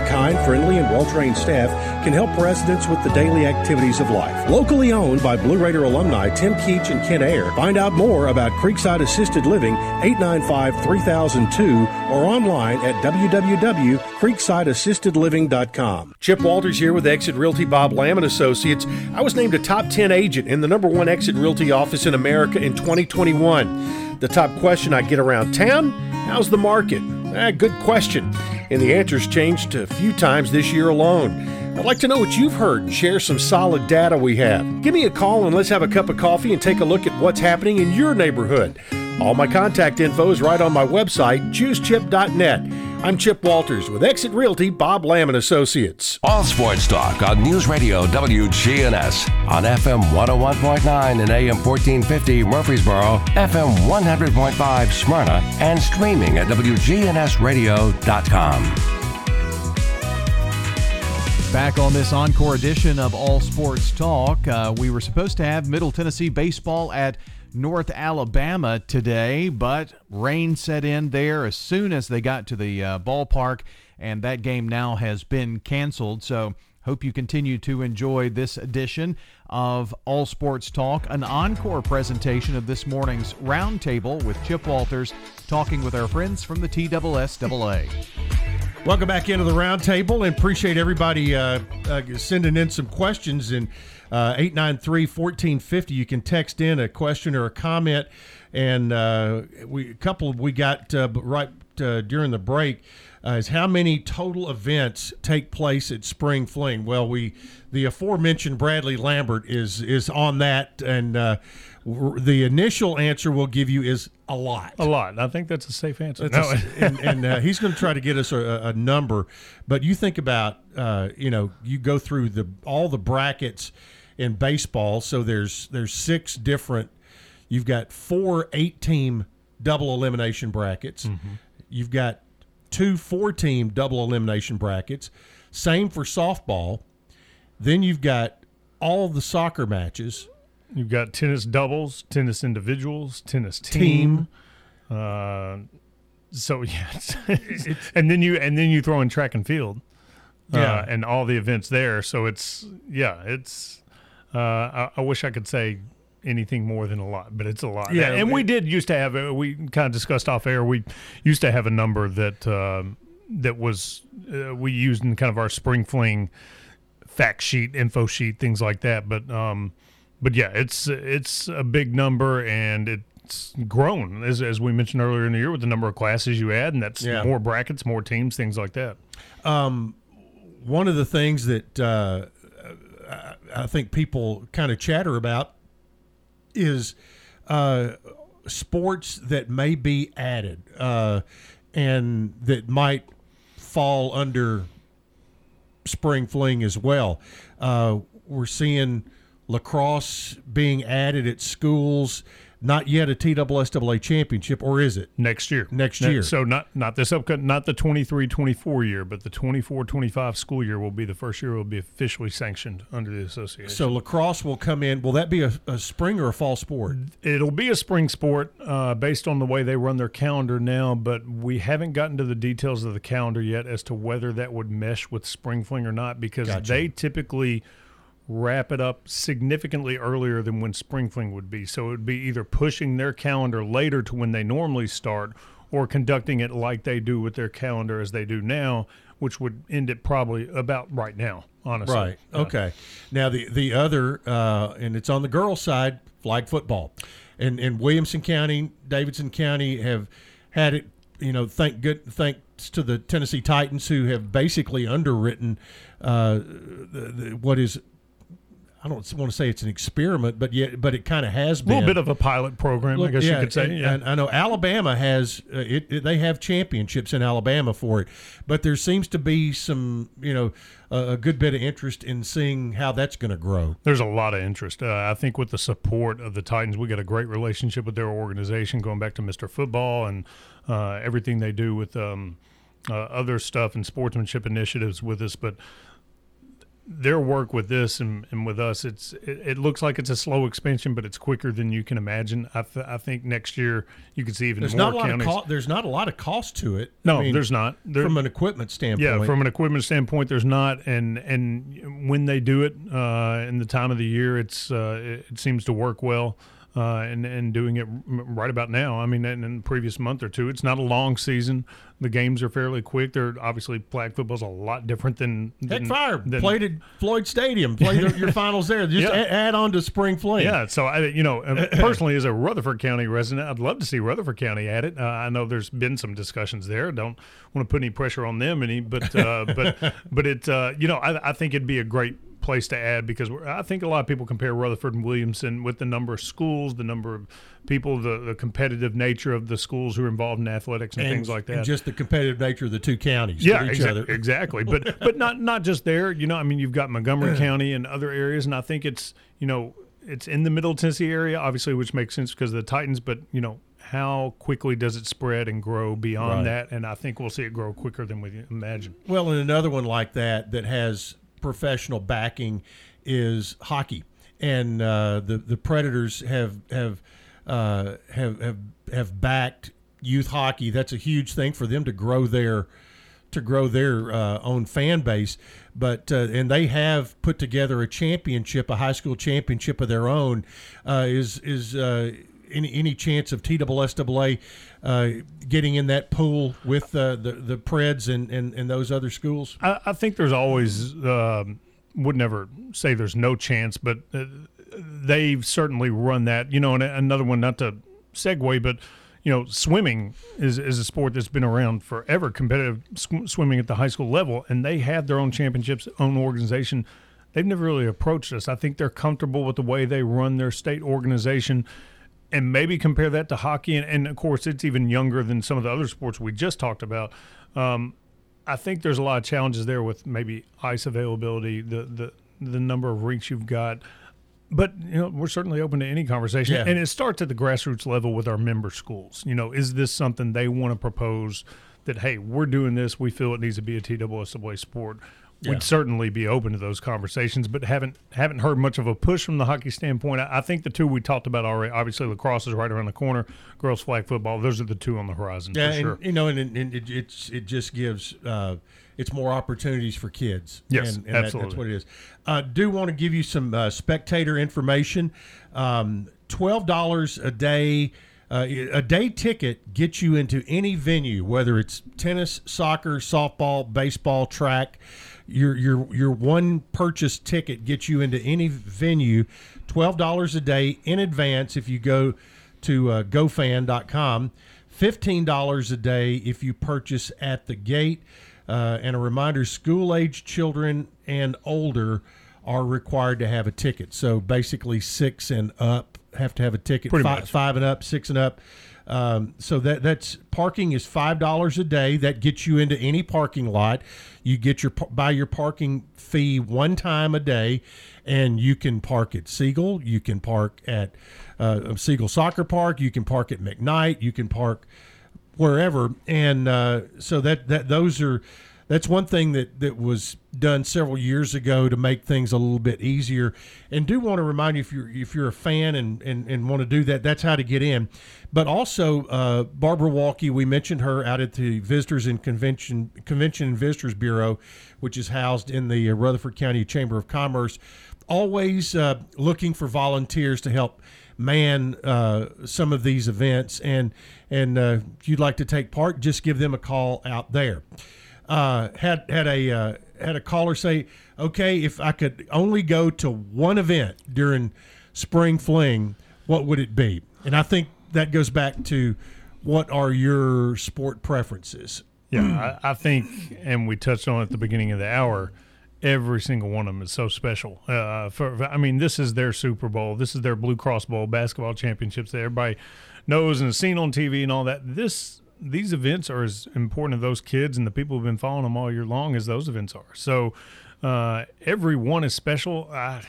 A kind, friendly, and well trained staff can help residents with the daily activities of life. Locally owned by Blue Raider alumni Tim Keach and Ken Ayer. Find out more about Creekside Assisted Living 895 3002 or online at www.creeksideassistedliving.com. Chip Walters here with Exit Realty Bob Lamb and Associates. I was named a top 10 agent in the number one Exit Realty office in America in 2021. The top question I get around town how's the market? Ah, good question. And the answer's changed a few times this year alone. I'd like to know what you've heard and share some solid data we have. Give me a call and let's have a cup of coffee and take a look at what's happening in your neighborhood. All my contact info is right on my website, choosechip.net. I'm Chip Walters with Exit Realty Bob Lamb and Associates.
All sports talk on News Radio WGNS on FM 101.9 and AM 1450 Murfreesboro, FM 100.5 Smyrna, and streaming at WGNSradio.com.
Back on this encore edition of All Sports Talk, uh, we were supposed to have Middle Tennessee baseball at North Alabama today, but rain set in there as soon as they got to the uh, ballpark, and that game now has been canceled. So, hope you continue to enjoy this edition of All Sports Talk, an encore presentation of this morning's roundtable with Chip Walters talking with our friends from the TSSAA.
Welcome back into the roundtable and appreciate everybody uh, uh, sending in some questions and 893 1450. You can text in a question or a comment. And uh, we a couple we got uh, right uh, during the break uh, is how many total events take place at Spring Fling. Well, we the aforementioned Bradley Lambert is is on that, and uh, the initial answer we'll give you is a lot.
A lot. I think that's a safe answer.
No. A, and, and uh, he's going to try to get us a, a, number. But you think about, uh, you know, you go through the all the brackets in baseball. So there's there's six different. You've got four eight team double elimination brackets. Mm-hmm. You've got two four team double elimination brackets. Same for softball. Then you've got all the soccer matches.
You've got tennis doubles, tennis individuals, tennis team. team. Uh, so (laughs) yeah, and then you and then you throw in track and field, uh, yeah, and all the events there. So it's yeah, it's. Uh, I, I, wish I could say anything more than a lot, but it's a lot. Yeah, and, we did used to have. We kind of discussed off air. We used to have a number that um, that was uh, we used in kind of our spring fling fact sheet, info sheet, things like that. But um, but yeah, it's it's a big number and it's grown as as we mentioned earlier in the year with the number of classes you add, and that's yeah. more brackets, more teams, things like that.
Um, one of the things that uh, I think people kind of chatter about is uh, sports that may be added uh, and that might fall under spring fling as well. Uh, we're seeing lacrosse being added at schools. Not yet a TSSAA championship, or is it
next year?
Next year.
So not not this upcoming, not the 23-24 year, but the 24-25 school year will be the first year it will be officially sanctioned under the association.
So lacrosse will come in. Will that be a, a spring or a fall sport?
It'll be a spring sport uh, based on the way they run their calendar now, but we haven't gotten to the details of the calendar yet as to whether that would mesh with spring fling or not because gotcha. they typically – wrap it up significantly earlier than when spring fling would be. So it would be either pushing their calendar later to when they normally start or conducting it like they do with their calendar as they do now, which would end it probably about right now, honestly.
Right. Okay. Now the the other uh, and it's on the girls' side, flag football. And and Williamson County, Davidson County have had it, you know, thank good thanks to the Tennessee Titans who have basically underwritten uh, the, the, what is I don't want to say it's an experiment, but yet, but it kind of has been
a little bit of a pilot program, Look, I guess yeah, you could say.
And,
yeah.
and I know Alabama has uh, it, it, They have championships in Alabama for it, but there seems to be some, you know, a, a good bit of interest in seeing how that's going to grow.
There's a lot of interest. Uh, I think with the support of the Titans, we got a great relationship with their organization, going back to Mr. Football and uh, everything they do with um, uh, other stuff and sportsmanship initiatives with us, but their work with this and, and with us, it's it, it looks like it's a slow expansion, but it's quicker than you can imagine. I, th- I think next year you could see even
There's
more
not a lot
counties.
of co- there's not a lot of cost to it.
No,
I mean,
there's not. There-
from an equipment standpoint.
Yeah, from an equipment standpoint, there's not, and and when they do it uh, in the time of the year, it's uh, it, it seems to work well. Uh, and and doing it right about now. I mean, in, in the previous month or two, it's not a long season. The games are fairly quick. They're obviously flag football's a lot different than
Heck fire
than-
played at Floyd Stadium. Play the, your (laughs) finals there. Just
Yeah.
a- add on to spring fling.
Yeah, so I, you know, uh, (clears throat) personally, as a Rutherford County resident, I'd love to see Rutherford County at it. Uh, I know there's been some discussions there. Don't want to put any pressure on them any, but uh, but (laughs) but it, uh, you know, I, I think it'd be a great place to add because we're, I think a lot of people compare Rutherford and Williamson with the number of schools, the number of people, the, the competitive nature of the schools who are involved in athletics and, things like that.
And just the competitive nature of the two counties.
Yeah, exa- (laughs) exactly. But but not not just there. You know, I mean, you've got Montgomery (clears throat) County and other areas, and I think it's you know it's in the Middle Tennessee area, obviously, which makes sense because of the Titans. But you know, how quickly does it spread and grow beyond
Right.
that? And I think we'll see it grow quicker than we imagine.
Well, and another one like that that has professional backing is hockey, and uh, the the Predators have have uh, have have have backed youth hockey. That's a huge thing for them to grow their to grow their uh, own fan base. But uh, and they have put together a championship, a high school championship of their own. Uh, is is uh, any any chance of TSSAA uh, getting in that pool with uh, the the Preds and, and, and those other schools?
I, I think there's always um, would never say there's no chance, but uh, they've certainly run that. You know, and another one not to segue, but you know, swimming is is a sport that's been around forever, competitive sw- swimming at the high school level, and they have their own championships, own organization. They've never really approached us. I think they're comfortable with the way they run their state organization and maybe compare that to hockey. And, and of course, it's even younger than some of the other sports we just talked about. Um, I think there's a lot of challenges there with maybe ice availability, the the the number of rinks you've got. But you know, we're certainly open to any conversation,
Yeah.
and it starts at the grassroots level with our member schools. You know, is this something they want to propose? That hey, we're doing this. We feel it needs to be a TSSAA sport.
Yeah.
We'd certainly be open to those conversations, but haven't haven't heard much of a push from the hockey standpoint. I, I think the two we talked about already. Obviously, lacrosse is right around the corner. Girls flag football. Those are the two on the horizon
Yeah,
for
and,
sure.
you know, and, and it, it's it just gives uh, it's more opportunities for kids.
Yes,
and, and that-
absolutely.
that's what it is. Uh, do want to give you some uh, spectator information. Um, Twelve dollars a day. Uh, a day ticket gets you into any venue, whether it's tennis, soccer, softball, baseball, track. Your your your one purchase ticket gets you into any venue. Twelve dollars a day in advance if you go to uh, GoFan.com. Fifteen dollars a day if you purchase at the gate. Uh, and a reminder: school-age children and older are required to have a ticket. So basically, six and up have to have a ticket.
Pretty
Fi-
much.
Five and up, six and up. Um, so that that's parking is five dollars a day. That gets you into any parking lot. You get your buy your parking fee one time a day, and you can park at Siegel. You can park at uh, Siegel Soccer Park. You can park at McKnight. You can park wherever. And uh, so that that those are that's one thing that that was done several years ago to make things a little bit easier. And do want to remind you if you're if you're a fan and and, and want to do that, that's how to get in. But also uh, Barbara Walkie, we mentioned her out at the Visitors and Convention Convention and Visitors Bureau, which is housed in the uh, Rutherford County Chamber of Commerce. Always uh, looking for volunteers to help man uh, some of these events and and uh, if you'd like to take part just give them a call out there uh, had had a uh, had a caller say okay if I could only go to one event during spring fling what would it be and I think that goes back to what are your sport preferences
Yeah, I, I think, and we touched on it at the beginning of the hour. Every single one of them is so special. Uh, for- I mean, this is their Super Bowl. This is their Blue Cross Bowl basketball championships that everybody knows and has seen on TV and all that. This these events are as important to those kids and the people who've been following them all year long as those events are. So uh, every one is special. I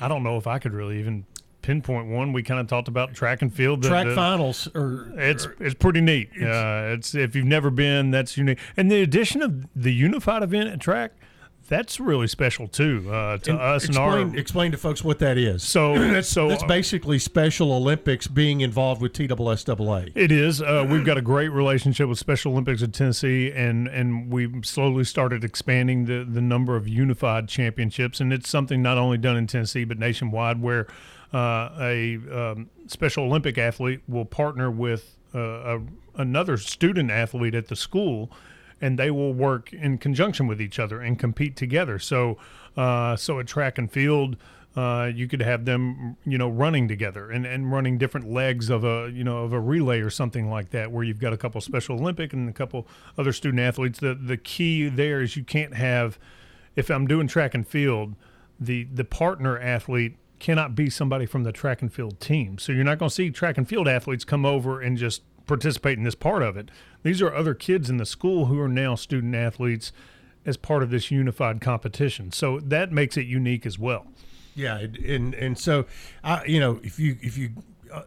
I don't know if I could really even pinpoint one. We kind of talked about track and field. the-
track
the-
finals or
it's it's pretty neat. uh, it's if you've never been, that's unique. And the addition of the unified event at track, that's really special too uh, to
And
us
explain,
and our.
explain to folks what that is.
So- (clears throat)
that's,
so-
that's basically Special Olympics being involved with TSSAA.
It is. Uh, we've got a great relationship with Special Olympics of Tennessee, and and we've slowly started expanding the the number of unified championships, and it's something not only done in Tennessee but nationwide, where uh, a um, Special Olympic athlete will partner with uh, a, another student athlete at the school. And they will work in conjunction with each other and compete together. So, uh, so at track and field, uh, you could have them, you know, running together and, and running different legs of a, you know, of a relay or something like that, where you've got a couple Special Olympic and a couple other student athletes. The the key there is you can't have, if I'm doing track and field, the the partner athlete cannot be somebody from the track and field team. So you're not going to see track and field athletes come over and just participate in this part of it. These are other kids in the school who are now student athletes as part of this unified competition. So that makes it unique as well.
Yeah, and and, so, I you know, if you if you uh,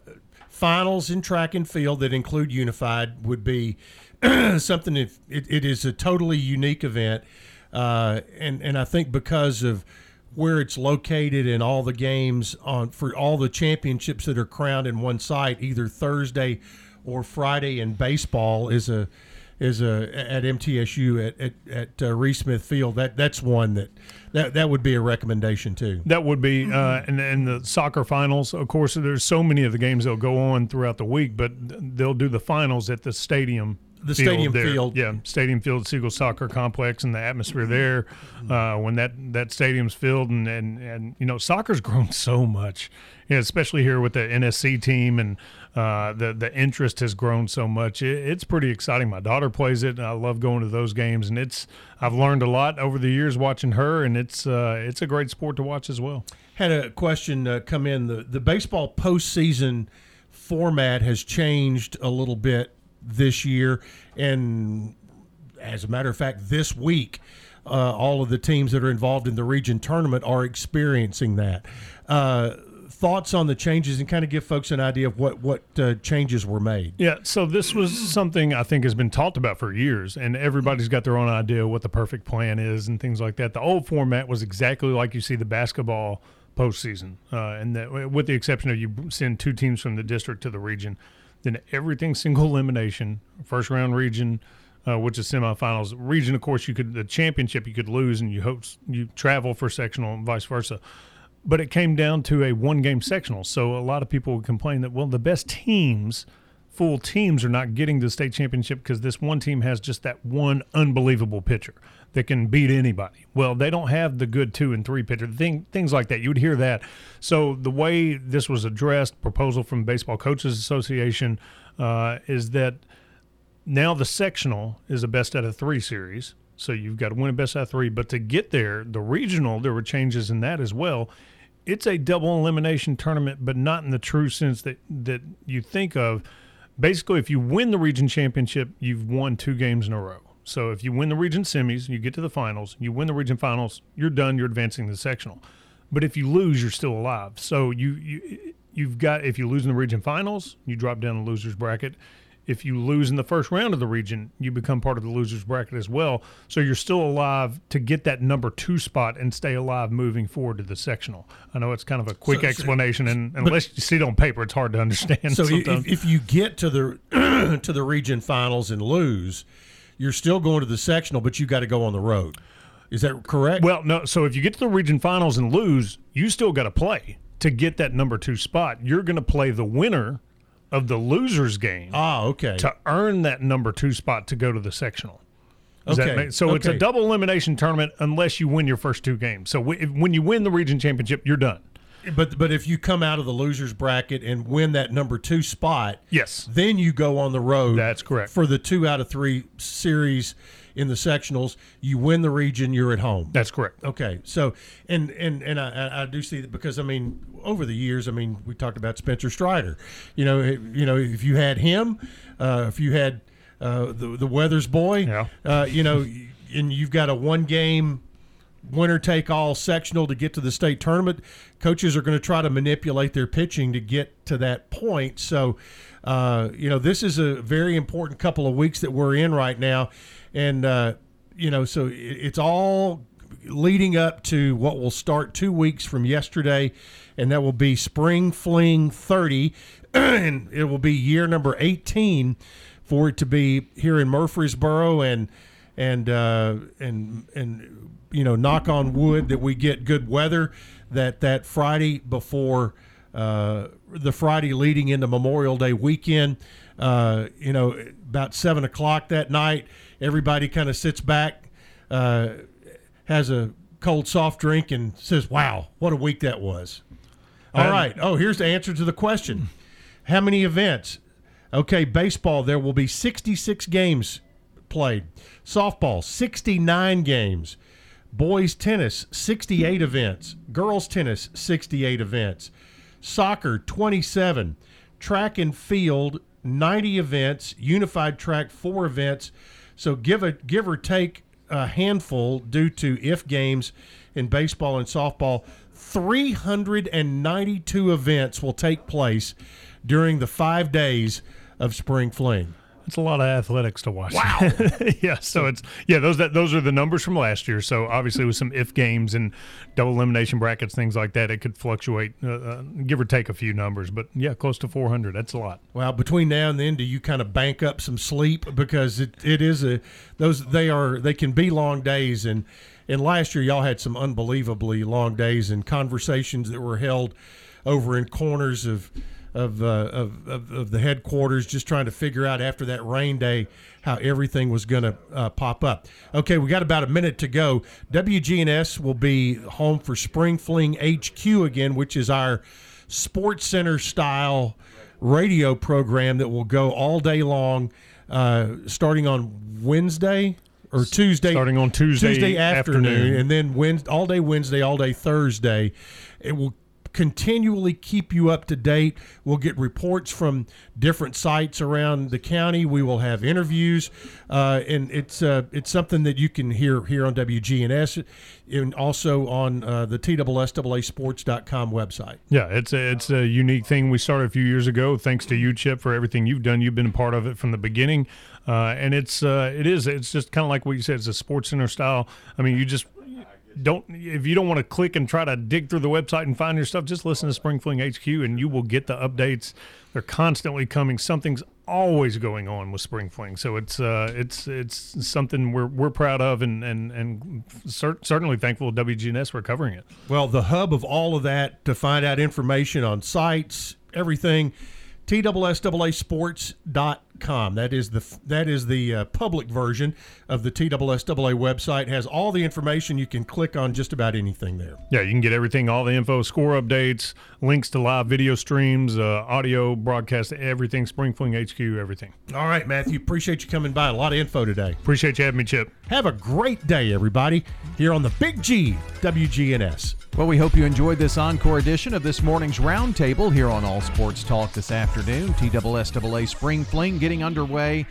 finals in track and field that include unified would be (clears throat) something. If it, it is a totally unique event, uh, and and I think because of where it's located and all the games on for all the championships that are crowned in one site, either Thursday or Friday in baseball is a is a at MTSU at at, at uh, Reese Smith Field. That that's one that that that would be a recommendation too.
That would be, uh, and, and the soccer finals. Of course, there's so many of the games that'll go on throughout the week, but they'll do the finals at the stadium.
The
field
stadium
there.
field.
yeah, Stadium Field, Siegel Soccer Complex, and the atmosphere there. Uh, when that that stadium's filled, and and and you know, soccer's (laughs) grown so much, yeah, especially here with the NSC team, and uh, the the interest has grown so much. It, it's pretty exciting. My daughter plays it, and I love going to those games, and it's I've learned a lot over the years watching her, and it's uh, it's a great sport to watch as well.
Had a question uh, come in. The the baseball postseason format has changed a little bit this year, and as a matter of fact, this week, uh, all of the teams that are involved in the region tournament are experiencing that. Uh, thoughts on the changes, and kind of give folks an idea of what what uh, changes were made.
Yeah, so this was something I think has been talked about for years, and everybody's got their own idea what the perfect plan is and things like that. The old format was exactly like you see the basketball postseason, uh, and that, with the exception of you send two teams from the district to the region, then everything single elimination, first round region, uh, which is semifinals. Region, of course, you could the championship you could lose, and you hope you travel for sectional and vice versa. But it came down to a one game sectional, so a lot of people would complain that well, the best teams full teams are not getting the state championship because this one team has just that one unbelievable pitcher that can beat anybody. Well, they don't have the good two and three pitcher thing, things like that. You would hear that. So the way this was addressed, proposal from Baseball Coaches Association, uh, is that now the sectional is a best out of three series. So you've got to win a best out of three. But to get there, the regional, there were changes in that as well. It's a double elimination tournament, but not in the true sense that that you think of basically if you win the region championship you've won two games in a row so if you win the region semis you get to the finals you win the region finals you're done you're advancing to the sectional but if you lose you're still alive so you, you you've got if you lose in the region finals you drop down the losers bracket if you lose in the first round of the region, you become part of the losers bracket as well. So you're still alive to get that number two spot and stay alive moving forward to the sectional. I know it's kind of a quick
So-
explanation, and unless you see it on paper, it's hard to (laughs) understand.
So
sometimes.
if, if you get to the (clears throat) to the region finals and lose, you're still going to the sectional, but you got to go on the road. Is that correct?
Well, no. So if you get to the region finals and lose, you still got to play to get that number two spot. You're going to play the winner of the losers game.
Ah, okay.
To earn that number two spot to go to the sectional. Does
Okay,
so it's a double elimination tournament unless you win your first two games. So w- if, when you win the region championship, you're done.
But but if you come out of the losers bracket and win that number two spot,
yes,
then you go on the road.
That's correct
for the two out of three series in the sectionals. You win the region, you're at home.
That's correct.
Okay, so and and and I, I- do see that because I mean over the years, I mean we talked about Spencer Strider. You know, you know if you had him, uh, if you had uh, the the Weathers boy, uh, you know, and you've got a one game winner take all sectional to get to the state tournament. Coaches are going to try to manipulate their pitching to get to that point. So, uh, you know, this is a very important couple of weeks that we're in right now. And, uh, you know, so it's all leading up to what will start two weeks from yesterday, and that will be Spring Fling 30, (clears throat) and it will be year number 18 for it to be here in Murfreesboro, and and uh, and and you know, knock on wood that we get good weather. That that Friday before uh, the Friday leading into Memorial Day weekend, uh, you know, about seven o'clock that night, everybody kind of sits back, uh, has a cold soft drink, and says, "Wow, what a week that was." All
Um,
right. Oh, here's the answer to the question: How many events? Okay, baseball. There will be 66 games played. Softball, 69 games. Boys tennis, 68 events. Girls tennis, 68 events. Soccer, 27. Track and field, 90 events. Unified track, four events. So give a give or take a handful due to if games in baseball and softball. 392 events will take place during the five days of spring fling.
It's a lot of athletics to watch. Wow. (laughs) yeah. So it's yeah those that those are the numbers from last year. So obviously with some if games and double elimination brackets things like that, it could fluctuate, uh, uh, give or take a few numbers. But yeah, close to 400. That's a lot.
Well, between now and then, do you kind of bank up some sleep because it, it is a those they are they can be long days and and last year y'all had some unbelievably long days and conversations that were held over in corners of of, uh, of, of, of the headquarters, just trying to figure out after that rain day how everything was going to uh, pop up. Okay, we got about a minute to go. WGNS will be home for Spring Fling HQ again, which is our Sports Center style radio program that will go all day long, uh, starting on Wednesday or Tuesday.
Starting on Tuesday
Tuesday afternoon,
afternoon.
and then Wednesday, all day Wednesday, all day Thursday. It will continually keep you up to date. We'll get reports from different sites around the county. We will have interviews, uh, and it's uh, it's something that you can hear here on WGNS, and also on uh, the TSSAAsports.com website.
Yeah, it's a, it's a unique thing we started a few years ago. Thanks to you, Chip, for everything you've done. You've been a part of it from the beginning, uh, and it's uh, it is it's just kind of like what you said. It's a sports center style. I mean, you just don't if you don't want to click and try to dig through the website and find your stuff, just listen to Spring Fling HQ, and you will get the updates. They're constantly coming. Something's always going on with Spring Fling, so it's uh, it's it's something we're we're proud of, and and and cer- certainly thankful to WGNS for covering it.
Well, the hub of all of that to find out information on sites, everything, TSSAAsports.com. That is the that is the uh, public version of the TSSAA website. Has all the information. You can click on just about anything there.
Yeah, you can get everything, all the info, score updates, links to live video streams, uh, audio broadcast, everything, Spring Fling HQ, everything.
All right, Matthew. Appreciate you coming by. A lot of info today.
Appreciate you having me, Chip.
Have a great day, everybody, here on the Big G WGNS.
Well, we hope you enjoyed this encore edition of this morning's roundtable here on All Sports Talk this afternoon. TSSAA Spring Fling getting underway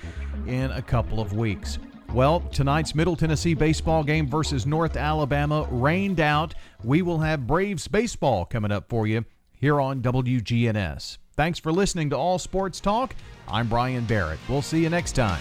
in a couple of weeks. Well, tonight's Middle Tennessee baseball game versus North Alabama rained out. We will have Braves baseball coming up for you here on WGNS. Thanks for listening to All Sports Talk. I'm Brian Barrett. We'll see you next time.